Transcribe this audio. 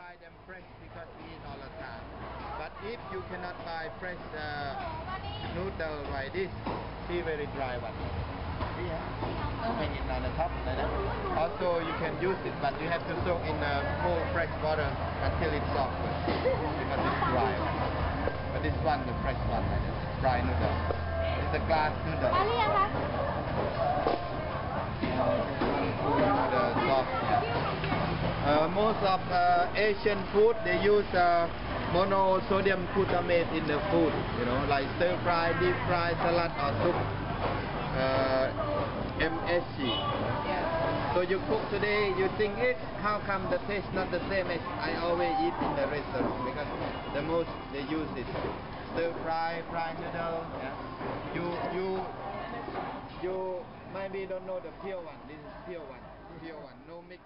buy them fresh because we eat all the time. But if you cannot buy fresh uh, noodle like this, see very dry one. See, huh? Hang it on the top like that. Also, you can use it, but you have to soak in uh, full fresh water until it's soft because it's dry. But this one, the fresh one, like this, dry noodle. It's a glass noodle. Most of uh, Asian food they use uh, monosodium glutamate in the food, you know, like stir fry, deep fry, salad or soup. Uh, MSG. So you cook today, you think it, how come the taste not the same as I always eat in the restaurant? Because the most they use is stir fry, fried noodle. Yeah. You you you maybe don't know the pure one. This is pure one. Pure one. No mix